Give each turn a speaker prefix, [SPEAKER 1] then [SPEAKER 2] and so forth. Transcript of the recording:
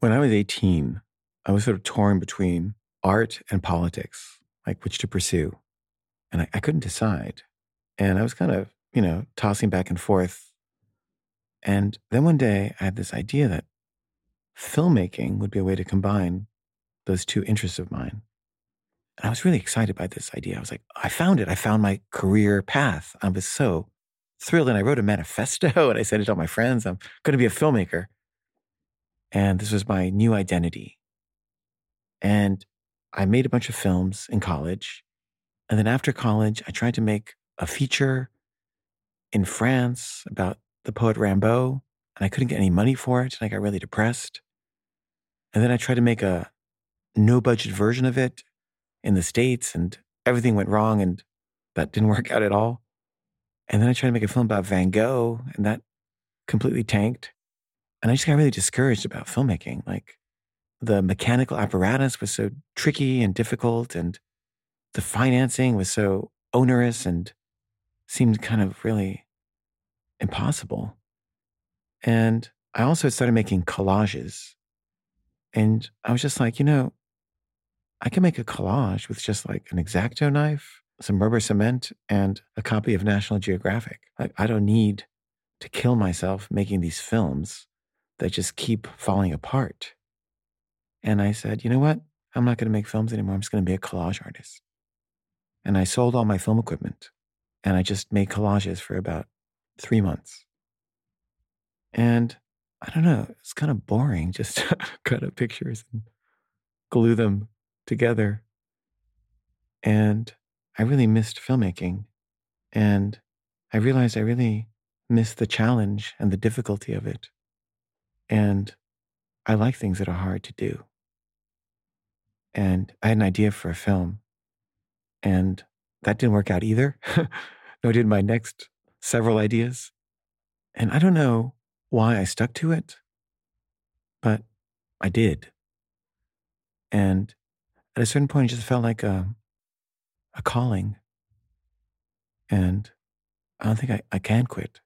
[SPEAKER 1] When I was 18, I was sort of torn between art and politics, like which to pursue. And I, I couldn't decide. And I was kind of, you know, tossing back and forth. And then one day I had this idea that filmmaking would be a way to combine those two interests of mine. And I was really excited by this idea. I was like, I found it. I found my career path. I was so thrilled. And I wrote a manifesto and I sent it to all my friends. I'm going to be a filmmaker. And this was my new identity. And I made a bunch of films in college. And then after college, I tried to make a feature in France about the poet Rimbaud. And I couldn't get any money for it. And I got really depressed. And then I tried to make a no budget version of it in the States and everything went wrong and that didn't work out at all. And then I tried to make a film about Van Gogh and that completely tanked. And I just got really discouraged about filmmaking. Like the mechanical apparatus was so tricky and difficult, and the financing was so onerous and seemed kind of really impossible. And I also started making collages. And I was just like, you know, I can make a collage with just like an X-Acto knife, some rubber cement, and a copy of National Geographic. Like, I don't need to kill myself making these films that just keep falling apart. And I said, you know what? I'm not going to make films anymore. I'm just going to be a collage artist. And I sold all my film equipment and I just made collages for about three months. And I don't know, it's kind of boring just to cut up pictures and glue them together. And I really missed filmmaking. And I realized I really missed the challenge and the difficulty of it. And I like things that are hard to do. And I had an idea for a film, and that didn't work out either. Nor did my next several ideas. And I don't know why I stuck to it, but I did. And at a certain point, it just felt like a, a calling. And I don't think I, I can quit.